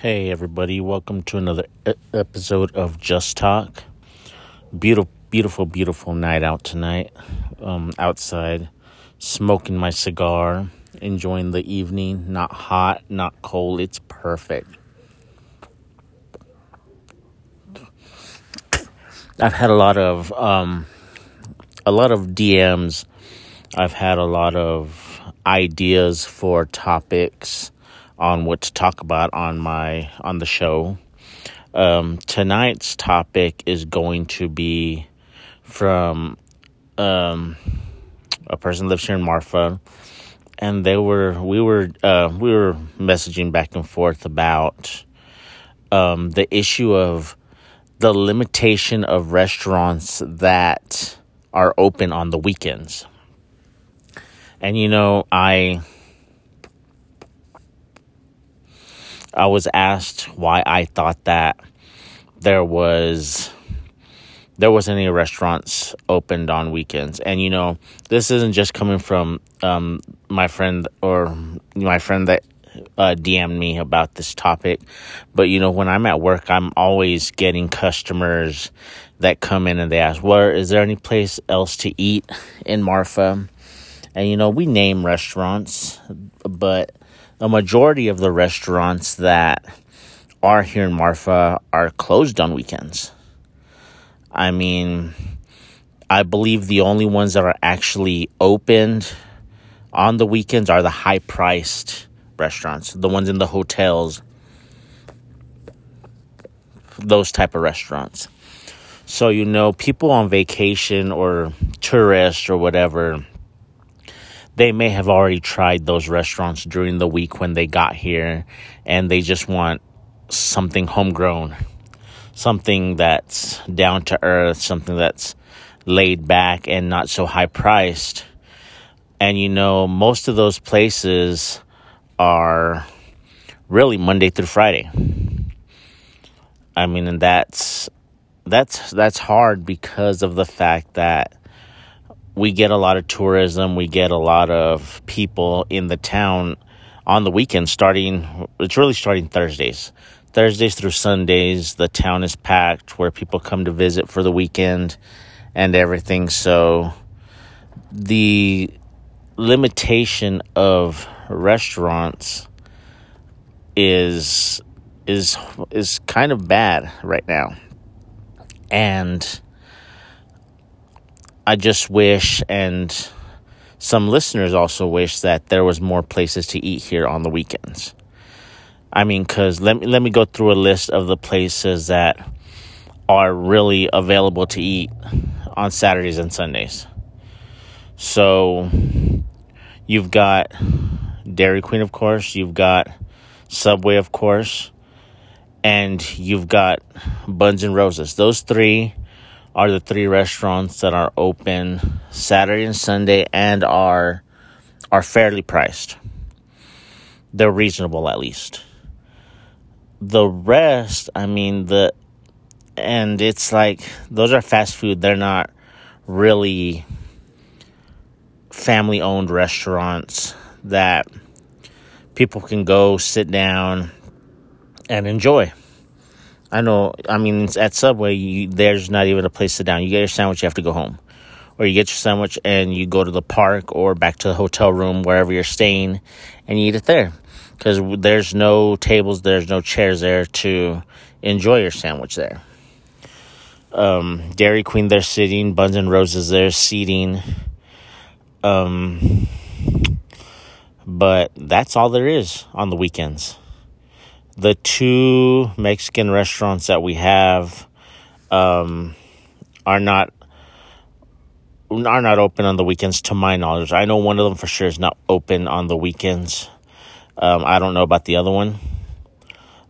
Hey, everybody, welcome to another episode of Just Talk. Beautiful, beautiful, beautiful night out tonight. Um, outside, smoking my cigar, enjoying the evening. Not hot, not cold, it's perfect. I've had a lot of um, a lot of DMs. I've had a lot of ideas for topics on what to talk about on my on the show. Um, tonight's topic is going to be from um, a person lives here in Marfa, and they were we were uh, we were messaging back and forth about um, the issue of the limitation of restaurants that are open on the weekends. And you know, I I was asked why I thought that there was there wasn't any restaurants opened on weekends. And you know, this isn't just coming from um, my friend or my friend that uh, DM'd me about this topic. But you know, when I'm at work, I'm always getting customers that come in and they ask, "Where is there any place else to eat in Marfa?" And you know, we name restaurants, but a majority of the restaurants that are here in Marfa are closed on weekends. I mean, I believe the only ones that are actually opened on the weekends are the high priced restaurants, the ones in the hotels, those type of restaurants. So, you know, people on vacation or tourists or whatever they may have already tried those restaurants during the week when they got here and they just want something homegrown, something that's down to earth, something that's laid back and not so high priced. And you know, most of those places are really Monday through Friday. I mean, and that's that's that's hard because of the fact that we get a lot of tourism. We get a lot of people in the town on the weekend starting, it's really starting Thursdays. Thursdays through Sundays, the town is packed where people come to visit for the weekend and everything. So the limitation of restaurants is is is kind of bad right now. And I just wish, and some listeners also wish that there was more places to eat here on the weekends. I mean, because let me, let me go through a list of the places that are really available to eat on Saturdays and Sundays. So you've got Dairy Queen, of course, you've got Subway, of course, and you've got Buns and Roses. Those three are the three restaurants that are open Saturday and Sunday and are are fairly priced. They're reasonable at least. The rest, I mean the and it's like those are fast food. They're not really family owned restaurants that people can go sit down and enjoy. I know. I mean, at Subway, you, there's not even a place to sit down. You get your sandwich, you have to go home, or you get your sandwich and you go to the park or back to the hotel room wherever you're staying, and you eat it there because there's no tables, there's no chairs there to enjoy your sandwich there. Um, Dairy Queen, they're sitting. Buns and Roses, they're seating. Um, but that's all there is on the weekends the two Mexican restaurants that we have um, are not are not open on the weekends to my knowledge. I know one of them for sure is not open on the weekends. Um, I don't know about the other one.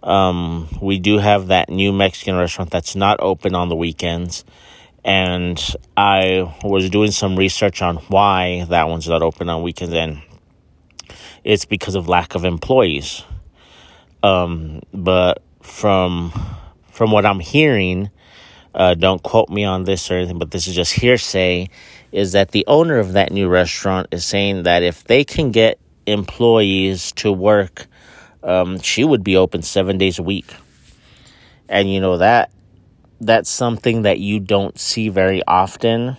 Um, we do have that new Mexican restaurant that's not open on the weekends. And I was doing some research on why that one's not open on weekends, and it's because of lack of employees. Um, but from from what I'm hearing, uh, don't quote me on this or anything, but this is just hearsay. Is that the owner of that new restaurant is saying that if they can get employees to work um, she would be open seven days a week. And you know that that's something that you don't see very often.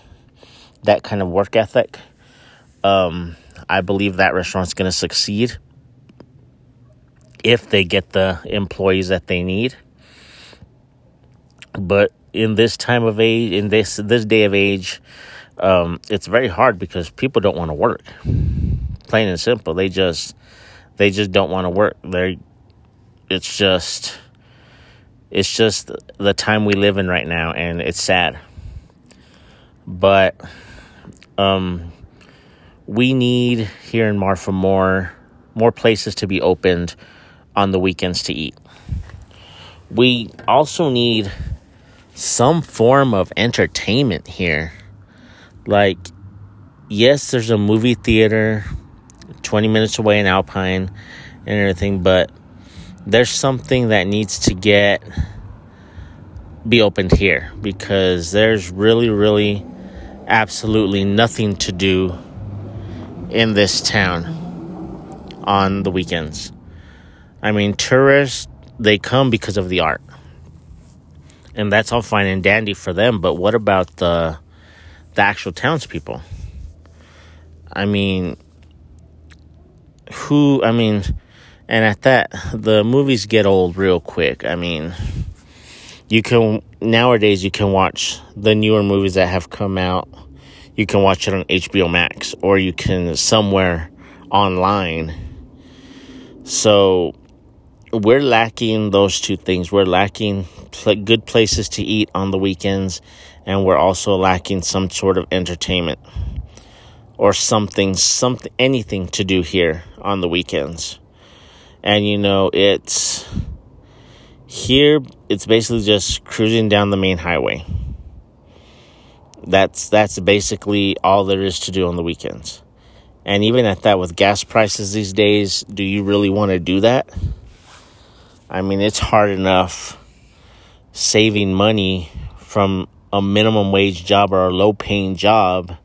That kind of work ethic. Um, I believe that restaurant's going to succeed if they get the employees that they need. But in this time of age, in this this day of age, um, it's very hard because people don't want to work. Plain and simple, they just they just don't want to work. They it's just it's just the time we live in right now, and it's sad. But um, we need here in Marfa more more places to be opened on the weekends to eat. We also need some form of entertainment here. Like, yes, there's a movie theater 20 minutes away in Alpine and everything, but there's something that needs to get be opened here because there's really, really absolutely nothing to do in this town on the weekends. I mean, tourists, they come because of the art. And that's all fine and dandy for them, but what about the the actual townspeople? I mean, who, I mean, and at that, the movies get old real quick. I mean, you can, nowadays, you can watch the newer movies that have come out. You can watch it on HBO Max or you can somewhere online. So, we're lacking those two things. We're lacking pl- good places to eat on the weekends, and we're also lacking some sort of entertainment or something, something, anything to do here on the weekends. And you know, it's here. It's basically just cruising down the main highway. That's that's basically all there is to do on the weekends. And even at that, with gas prices these days, do you really want to do that? I mean, it's hard enough saving money from a minimum wage job or a low paying job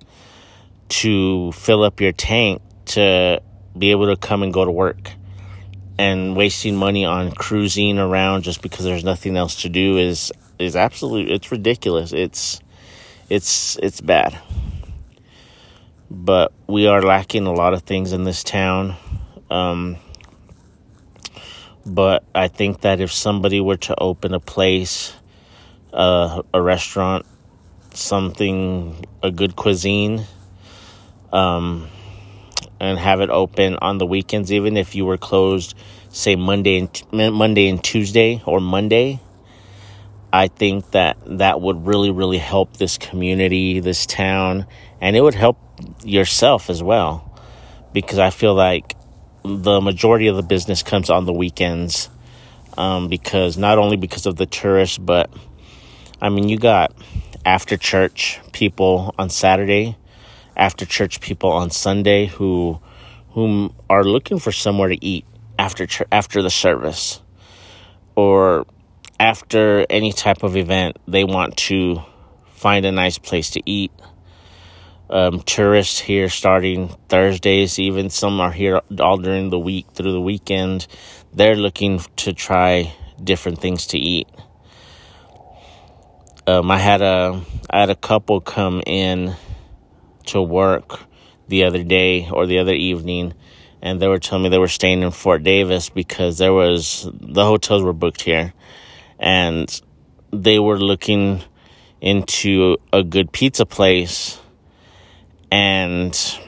to fill up your tank to be able to come and go to work. And wasting money on cruising around just because there's nothing else to do is is absolute it's ridiculous. It's it's it's bad. But we are lacking a lot of things in this town. Um, but I think that if somebody were to open a place, uh, a restaurant, something, a good cuisine, um, and have it open on the weekends, even if you were closed, say Monday and Monday and Tuesday or Monday, I think that that would really, really help this community, this town, and it would help yourself as well. Because I feel like the majority of the business comes on the weekends um, because not only because of the tourists, but I mean, you got after church people on Saturday, after church people on Sunday who whom are looking for somewhere to eat after ch- after the service or after any type of event. They want to find a nice place to eat um, tourists here starting Thursdays. Even some are here all during the week through the weekend. They're looking to try different things to eat. Um, I had a I had a couple come in to work the other day or the other evening, and they were telling me they were staying in Fort Davis because there was the hotels were booked here, and they were looking into a good pizza place and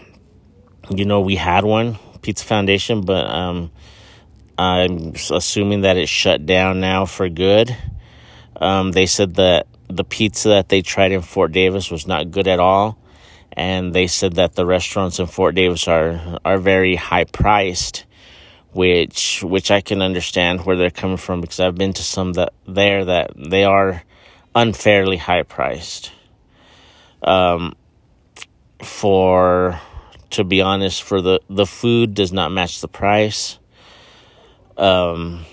you know we had one pizza foundation but um, i'm assuming that it's shut down now for good. Um, they said that the pizza that they tried in fort davis was not good at all. And they said that the restaurants in fort davis are are very high priced which which i can understand where they're coming from because i've been to some that there that they are unfairly high priced. Um, for to be honest for the the food does not match the price um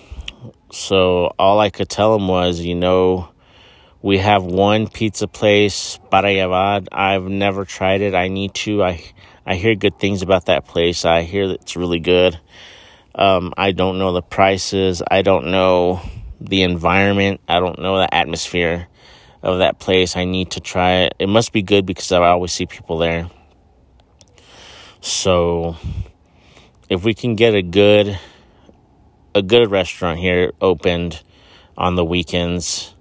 so all i could tell him was you know we have one pizza place Parayavad. i've never tried it i need to i i hear good things about that place i hear that it's really good Um, I don't know the prices. I don't know the environment. I don't know the atmosphere of that place. I need to try it. It must be good because I always see people there. So if we can get a good a good restaurant here opened on the weekends,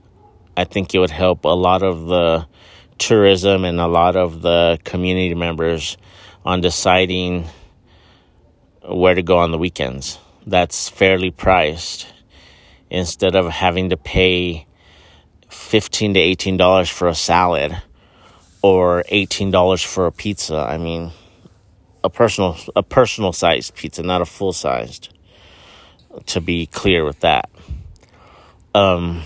I think it would help a lot of the tourism and a lot of the community members on deciding where to go on the weekends. That's fairly priced instead of having to pay 15 to 18 dollars for a salad or 18 dollars for a pizza. I mean, a personal a personal sized pizza, not a full sized. To be clear with that. Um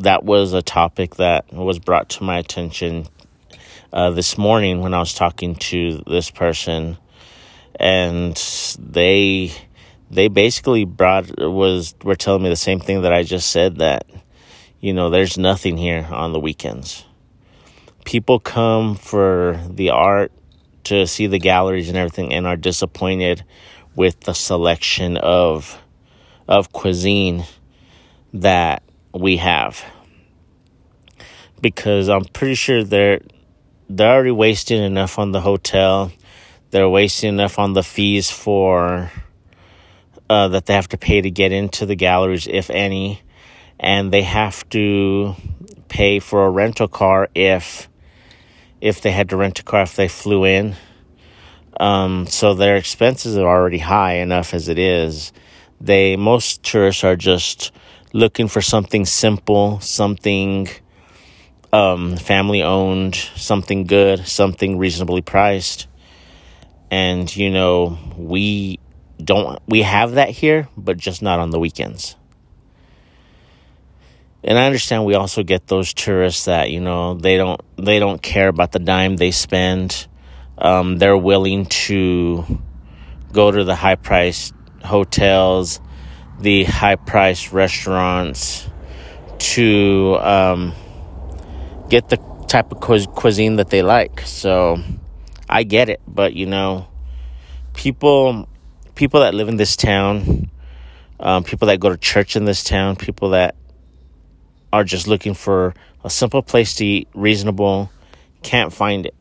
that was a topic that was brought to my attention uh, this morning when I was talking to this person, and they they basically brought was were telling me the same thing that I just said that you know there's nothing here on the weekends. People come for the art to see the galleries and everything and are disappointed with the selection of of cuisine that we have because I'm pretty sure they're they're already wasting enough on the hotel. They're wasting enough on the fees for uh, that they have to pay to get into the galleries, if any, and they have to pay for a rental car if if they had to rent a car if they flew in. Um, so their expenses are already high enough as it is. They most tourists are just looking for something simple, something um, family owned, something good, something reasonably priced. And, you know, we don't, we have that here, but just not on the weekends. And I understand we also get those tourists that, you know, they don't, they don't care about the dime they spend. Um, they're willing to go to the high priced hotels, the high priced restaurants to, um, get the type of cuisine that they like. So I get it, but you know, people people that live in this town, um, people that go to church in this town, people that are just looking for a simple place to eat, reasonable, can't find it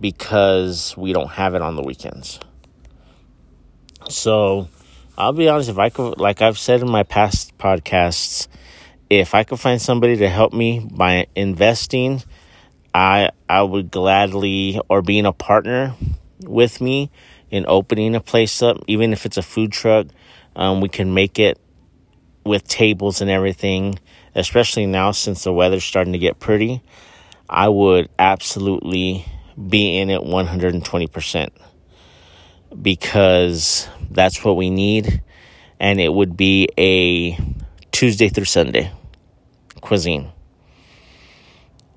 because we don't have it on the weekends. So I'll be honest, if I could, like I've said in my past podcasts, if I could find somebody to help me by investing, I I would gladly or being a partner with me in opening a place up, even if it's a food truck. Um, we can make it with tables and everything, especially now since the weather's starting to get pretty. I would absolutely be in it 120% because that's what we need. And it would be a Tuesday through Sunday cuisine.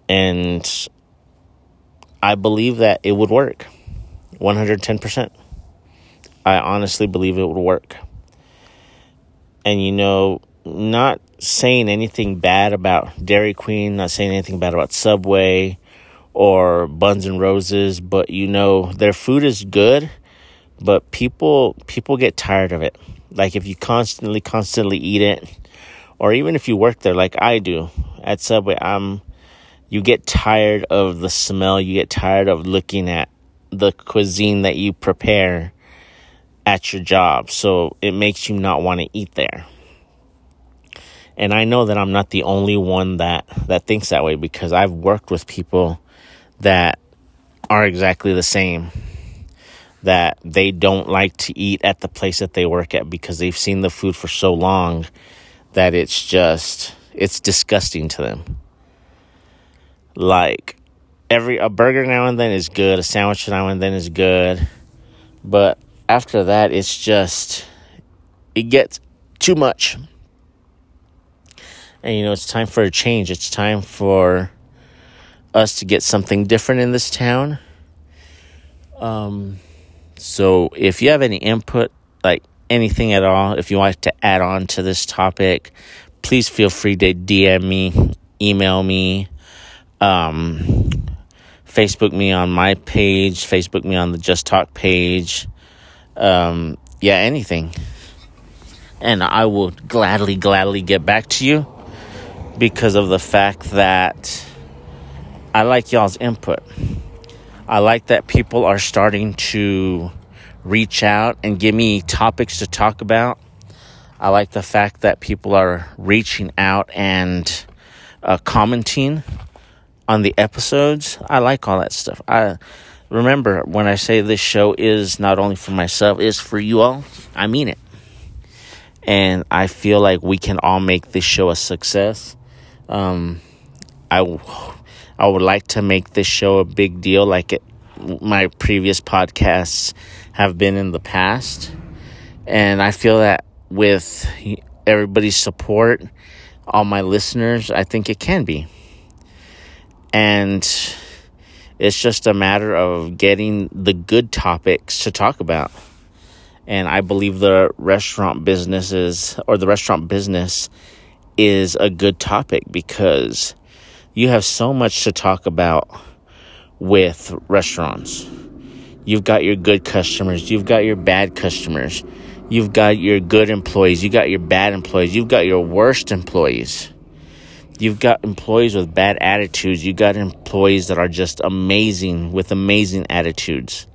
And I believe that it would work 110%. I honestly believe it would work. And you know, not saying anything bad about Dairy Queen, not saying anything bad about Subway or Buns and Roses, but you know, their food is good, but people people get tired of it. Like if you constantly constantly eat it, or even if you work there like I do at Subway, I'm you get tired of the smell, you get tired of looking at the cuisine that you prepare at your job. So it makes you not want to eat there. And I know that I'm not the only one that that thinks that way because I've worked with people that are exactly the same that they don't like to eat at the place that they work at because they've seen the food for so long that it's just it's disgusting to them. Like every a burger now and then is good, a sandwich now and then is good, but after that it's just it gets too much. And you know, it's time for a change. It's time for us to get something different in this town. Um so if you have any input like anything at all, if you want to add on to this topic, please feel free to DM me, email me, um, Facebook me on my page, Facebook me on the Just Talk page. Um, yeah, anything. And I will gladly, gladly get back to you because of the fact that I like y'all's input. I like that people are starting to reach out and give me topics to talk about. I like the fact that people are reaching out and uh, commenting on the episodes. I like all that stuff. I remember when I say this show is not only for myself, it's for you all. I mean it. And I feel like we can all make this show a success. Um, I, I would like to make this show a big deal like it, my previous podcasts have been in the past. And I feel that with everybody's support, all my listeners, I think it can be. And it's just a matter of getting the good topics to talk about. And I believe the restaurant businesses or the restaurant business is a good topic because you have so much to talk about with restaurants. You've got your good customers, you've got your bad customers, you've got your good employees, you've got your bad employees, you've got your worst employees. You've got employees with bad attitudes, You've got employees that are just amazing with amazing attitudes.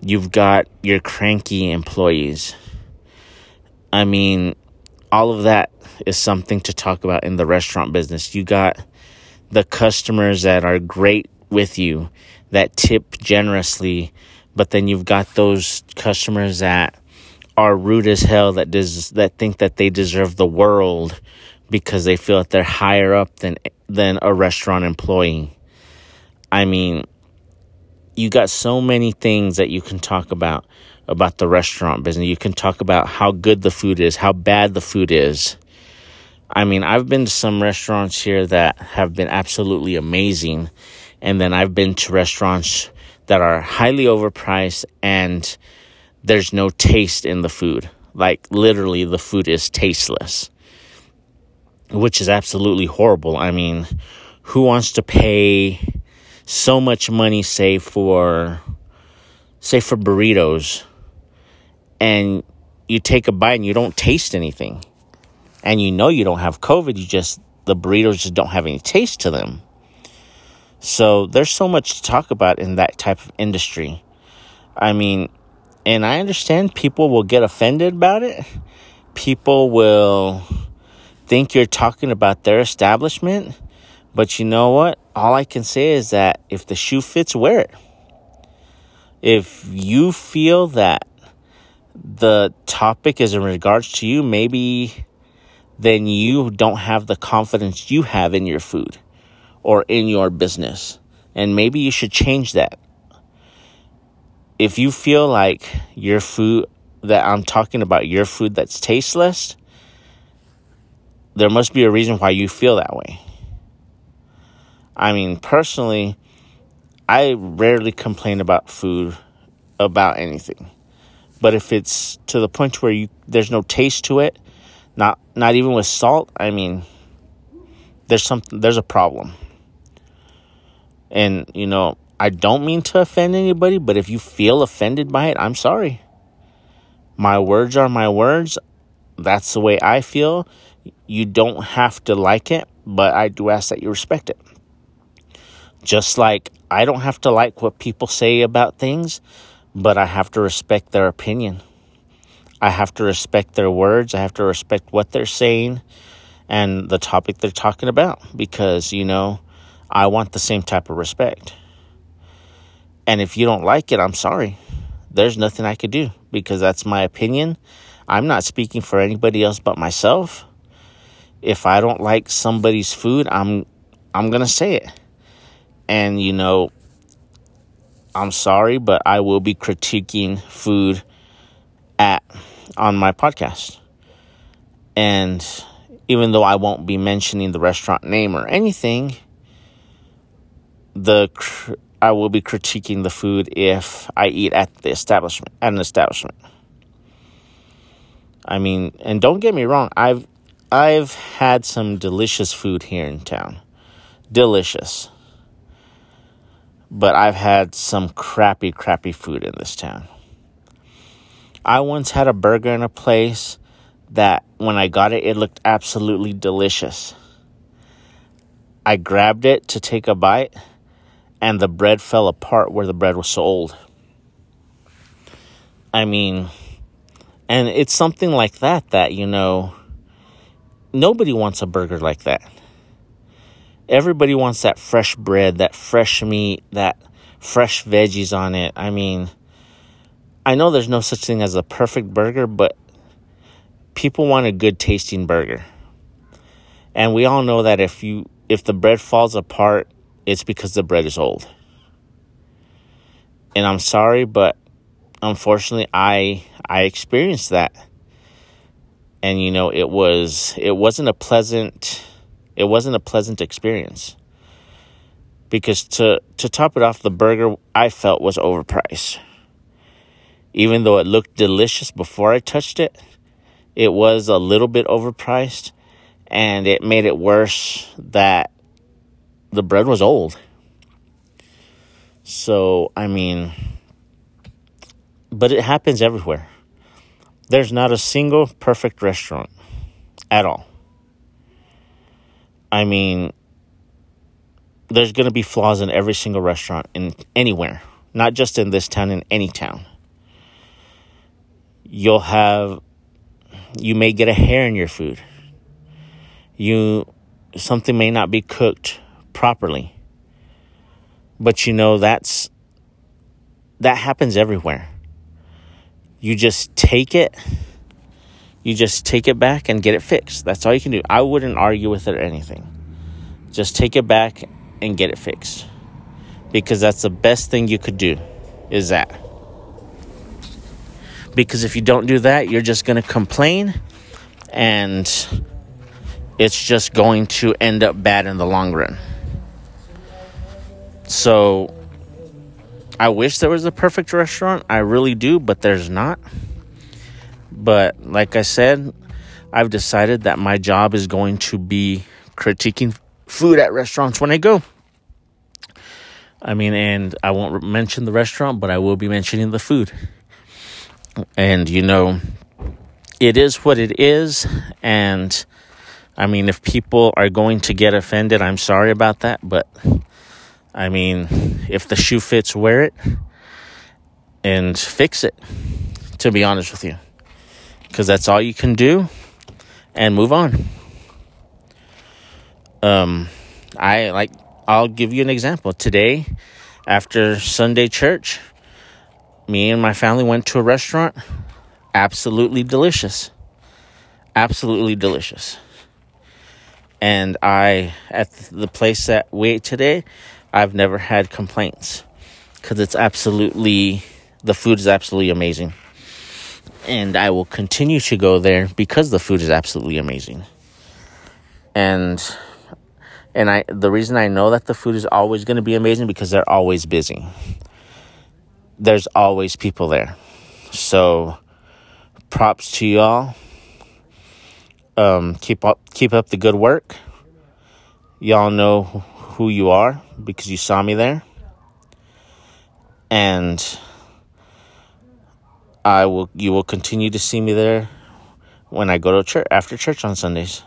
You've got your cranky employees. I mean, all of that is something to talk about in the restaurant business. You got the customers that are great with you, that tip generously, but then you've got those customers that are rude as hell that des- that think that they deserve the world because they feel that they're higher up than than a restaurant employee. I mean, you got so many things that you can talk about about the restaurant business. You can talk about how good the food is, how bad the food is. I mean, I've been to some restaurants here that have been absolutely amazing. And then I've been to restaurants that are highly overpriced and there's no taste in the food. Like, literally, the food is tasteless, which is absolutely horrible. I mean, who wants to pay so much money, say, for, say, for burritos, and you take a bite and you don't taste anything? And you know you don't have COVID, you just, the burritos just don't have any taste to them. So there's so much to talk about in that type of industry. I mean, and I understand people will get offended about it. People will think you're talking about their establishment. But you know what? All I can say is that if the shoe fits, wear it. If you feel that the topic is in regards to you, maybe then you don't have the confidence you have in your food or in your business. And maybe you should change that. If you feel like your food that I'm talking about, your food that's tasteless, there must be a reason why you feel that way. I mean, personally, I rarely complain about food, about anything. But if it's to the point where you there's no taste to it, not not even with salt. I mean, there's something there's a problem. And you know, I don't mean to offend anybody, but if you feel offended by it, I'm sorry. My words are my words. That's the way I feel. You don't have to like it, but I do ask that you respect it. Just like I don't have to like what people say about things, but I have to respect their opinion. I have to respect their words. I have to respect what they're saying and the topic they're talking about because, you know, I want the same type of respect. And if you don't like it, I'm sorry. There's nothing I could do because that's my opinion. I'm not speaking for anybody else but myself. If I don't like somebody's food, I'm I'm going to say it. And you know, I'm sorry, but I will be critiquing food at on my podcast. And even though I won't be mentioning the restaurant name or anything, the I will be critiquing the food if I eat at the establishment at an establishment. I mean, and don't get me wrong, I've I've had some delicious food here in town. Delicious. But I've had some crappy crappy food in this town. I once had a burger in a place that when I got it, it looked absolutely delicious. I grabbed it to take a bite, and the bread fell apart where the bread was so old. I mean, and it's something like that that, you know, nobody wants a burger like that. Everybody wants that fresh bread, that fresh meat, that fresh veggies on it. I mean, I know there's no such thing as a perfect burger, but people want a good tasting burger. And we all know that if you if the bread falls apart, it's because the bread is old. And I'm sorry, but unfortunately I I experienced that. And you know, it was it wasn't a pleasant it wasn't a pleasant experience. Because to to top it off the burger I felt was overpriced. Even though it looked delicious before I touched it, it was a little bit overpriced and it made it worse that the bread was old. So, I mean, but it happens everywhere. There's not a single perfect restaurant at all. I mean, there's going to be flaws in every single restaurant in anywhere, not just in this town, in any town. You'll have, you may get a hair in your food. You, something may not be cooked properly. But you know, that's, that happens everywhere you just take it you just take it back and get it fixed that's all you can do i wouldn't argue with it or anything just take it back and get it fixed because that's the best thing you could do is that because if you don't do that you're just going to complain and it's just going to end up bad in the long run so I wish there was a perfect restaurant. I really do, but there's not. But like I said, I've decided that my job is going to be critiquing food at restaurants when I go. I mean, and I won't mention the restaurant, but I will be mentioning the food. And, you know, it is what it is. And, I mean, if people are going to get offended, I'm sorry about that. But I mean, if the shoe fits, wear it and fix it, to be honest with you. Because that's all you can do and move on. Um, I like, I'll give you an example. Today, after Sunday church, me and my family went to a restaurant. Absolutely delicious. Absolutely delicious. And I, at the place that we ate today, I've never had complaints because it's absolutely, the food is absolutely amazing. And I will continue to go there because the food is absolutely amazing. And and I the reason I know that the food is always going to be amazing because they're always busy. There's always people there. So props to y'all. Um, keep up keep up the good work. Y'all know who you are because you saw me there. And I will you will continue to see me there when I go to church after church on Sundays.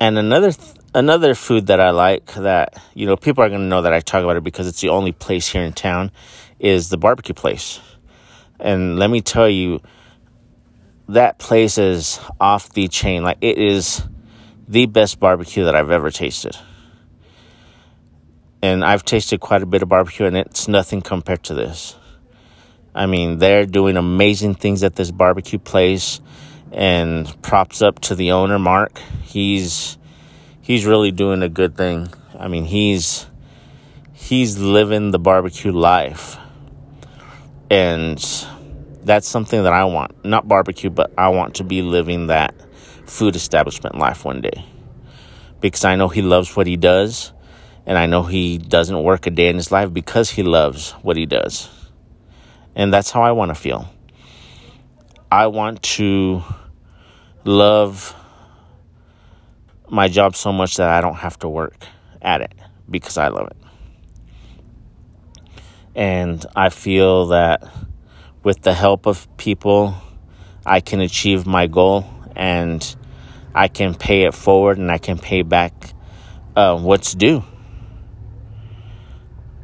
And another another food that I like that you know people are going to know that I talk about it because it's the only place here in town is the barbecue place. And let me tell you that place is off the chain. Like it is the best barbecue that I've ever tasted. And I've tasted quite a bit of barbecue, and it's nothing compared to this. I mean, they're doing amazing things at this barbecue place, and props up to the owner, Mark. He's he's really doing a good thing. I mean, he's he's living the barbecue life, and that's something that I want. Not barbecue, but I want to be living that food establishment life one day because I know he loves what he does and I know he doesn't work a day in his life because he loves what he does. And that's how I want to feel. I want to love my job so much that I don't have to work at it because I love it. And I feel that with the help of people, I can achieve my goal and I can pay it forward and I can pay back uh, what's due.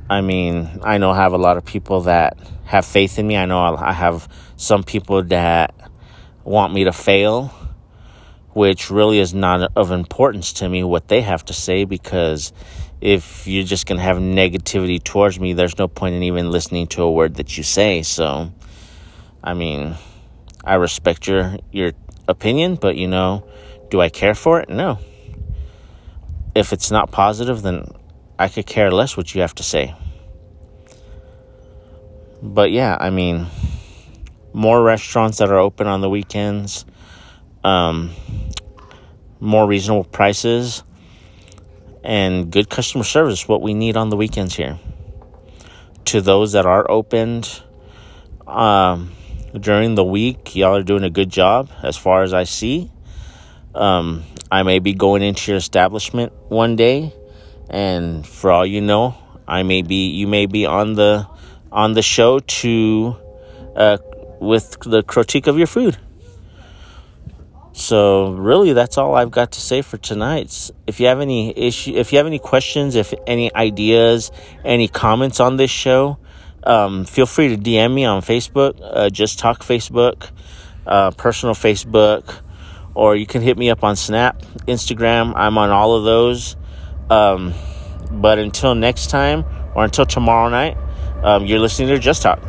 I mean, I know I have a lot of people that have faith in me. I know I have some people that want me to fail, which really is not of importance to me what they have to say because if you're just going to have negativity towards me, there's no point in even listening to a word that you say. So, I mean, I respect your your opinion, but you know, do I care for it? No. If it's not positive, then I could care less what you have to say. But yeah, I mean, more restaurants that are open on the weekends, um, more reasonable prices, and good customer service. What we need on the weekends here. To those that are opened um, during the week, y'all are doing a good job as far as I see. Um, I may be going into your establishment one day, and for all you know, I may be you may be on the on the show to uh, with the critique of your food. So really, that's all I've got to say for tonight. If you have any issue, if you have any questions, if any ideas, any comments on this show, um, feel free to DM me on Facebook. Uh, just talk Facebook, uh, personal Facebook, or you can hit me up on Snap, Instagram. I'm on all of those. Um, but until next time, or until tomorrow night. Um, you're listening to Just Talk.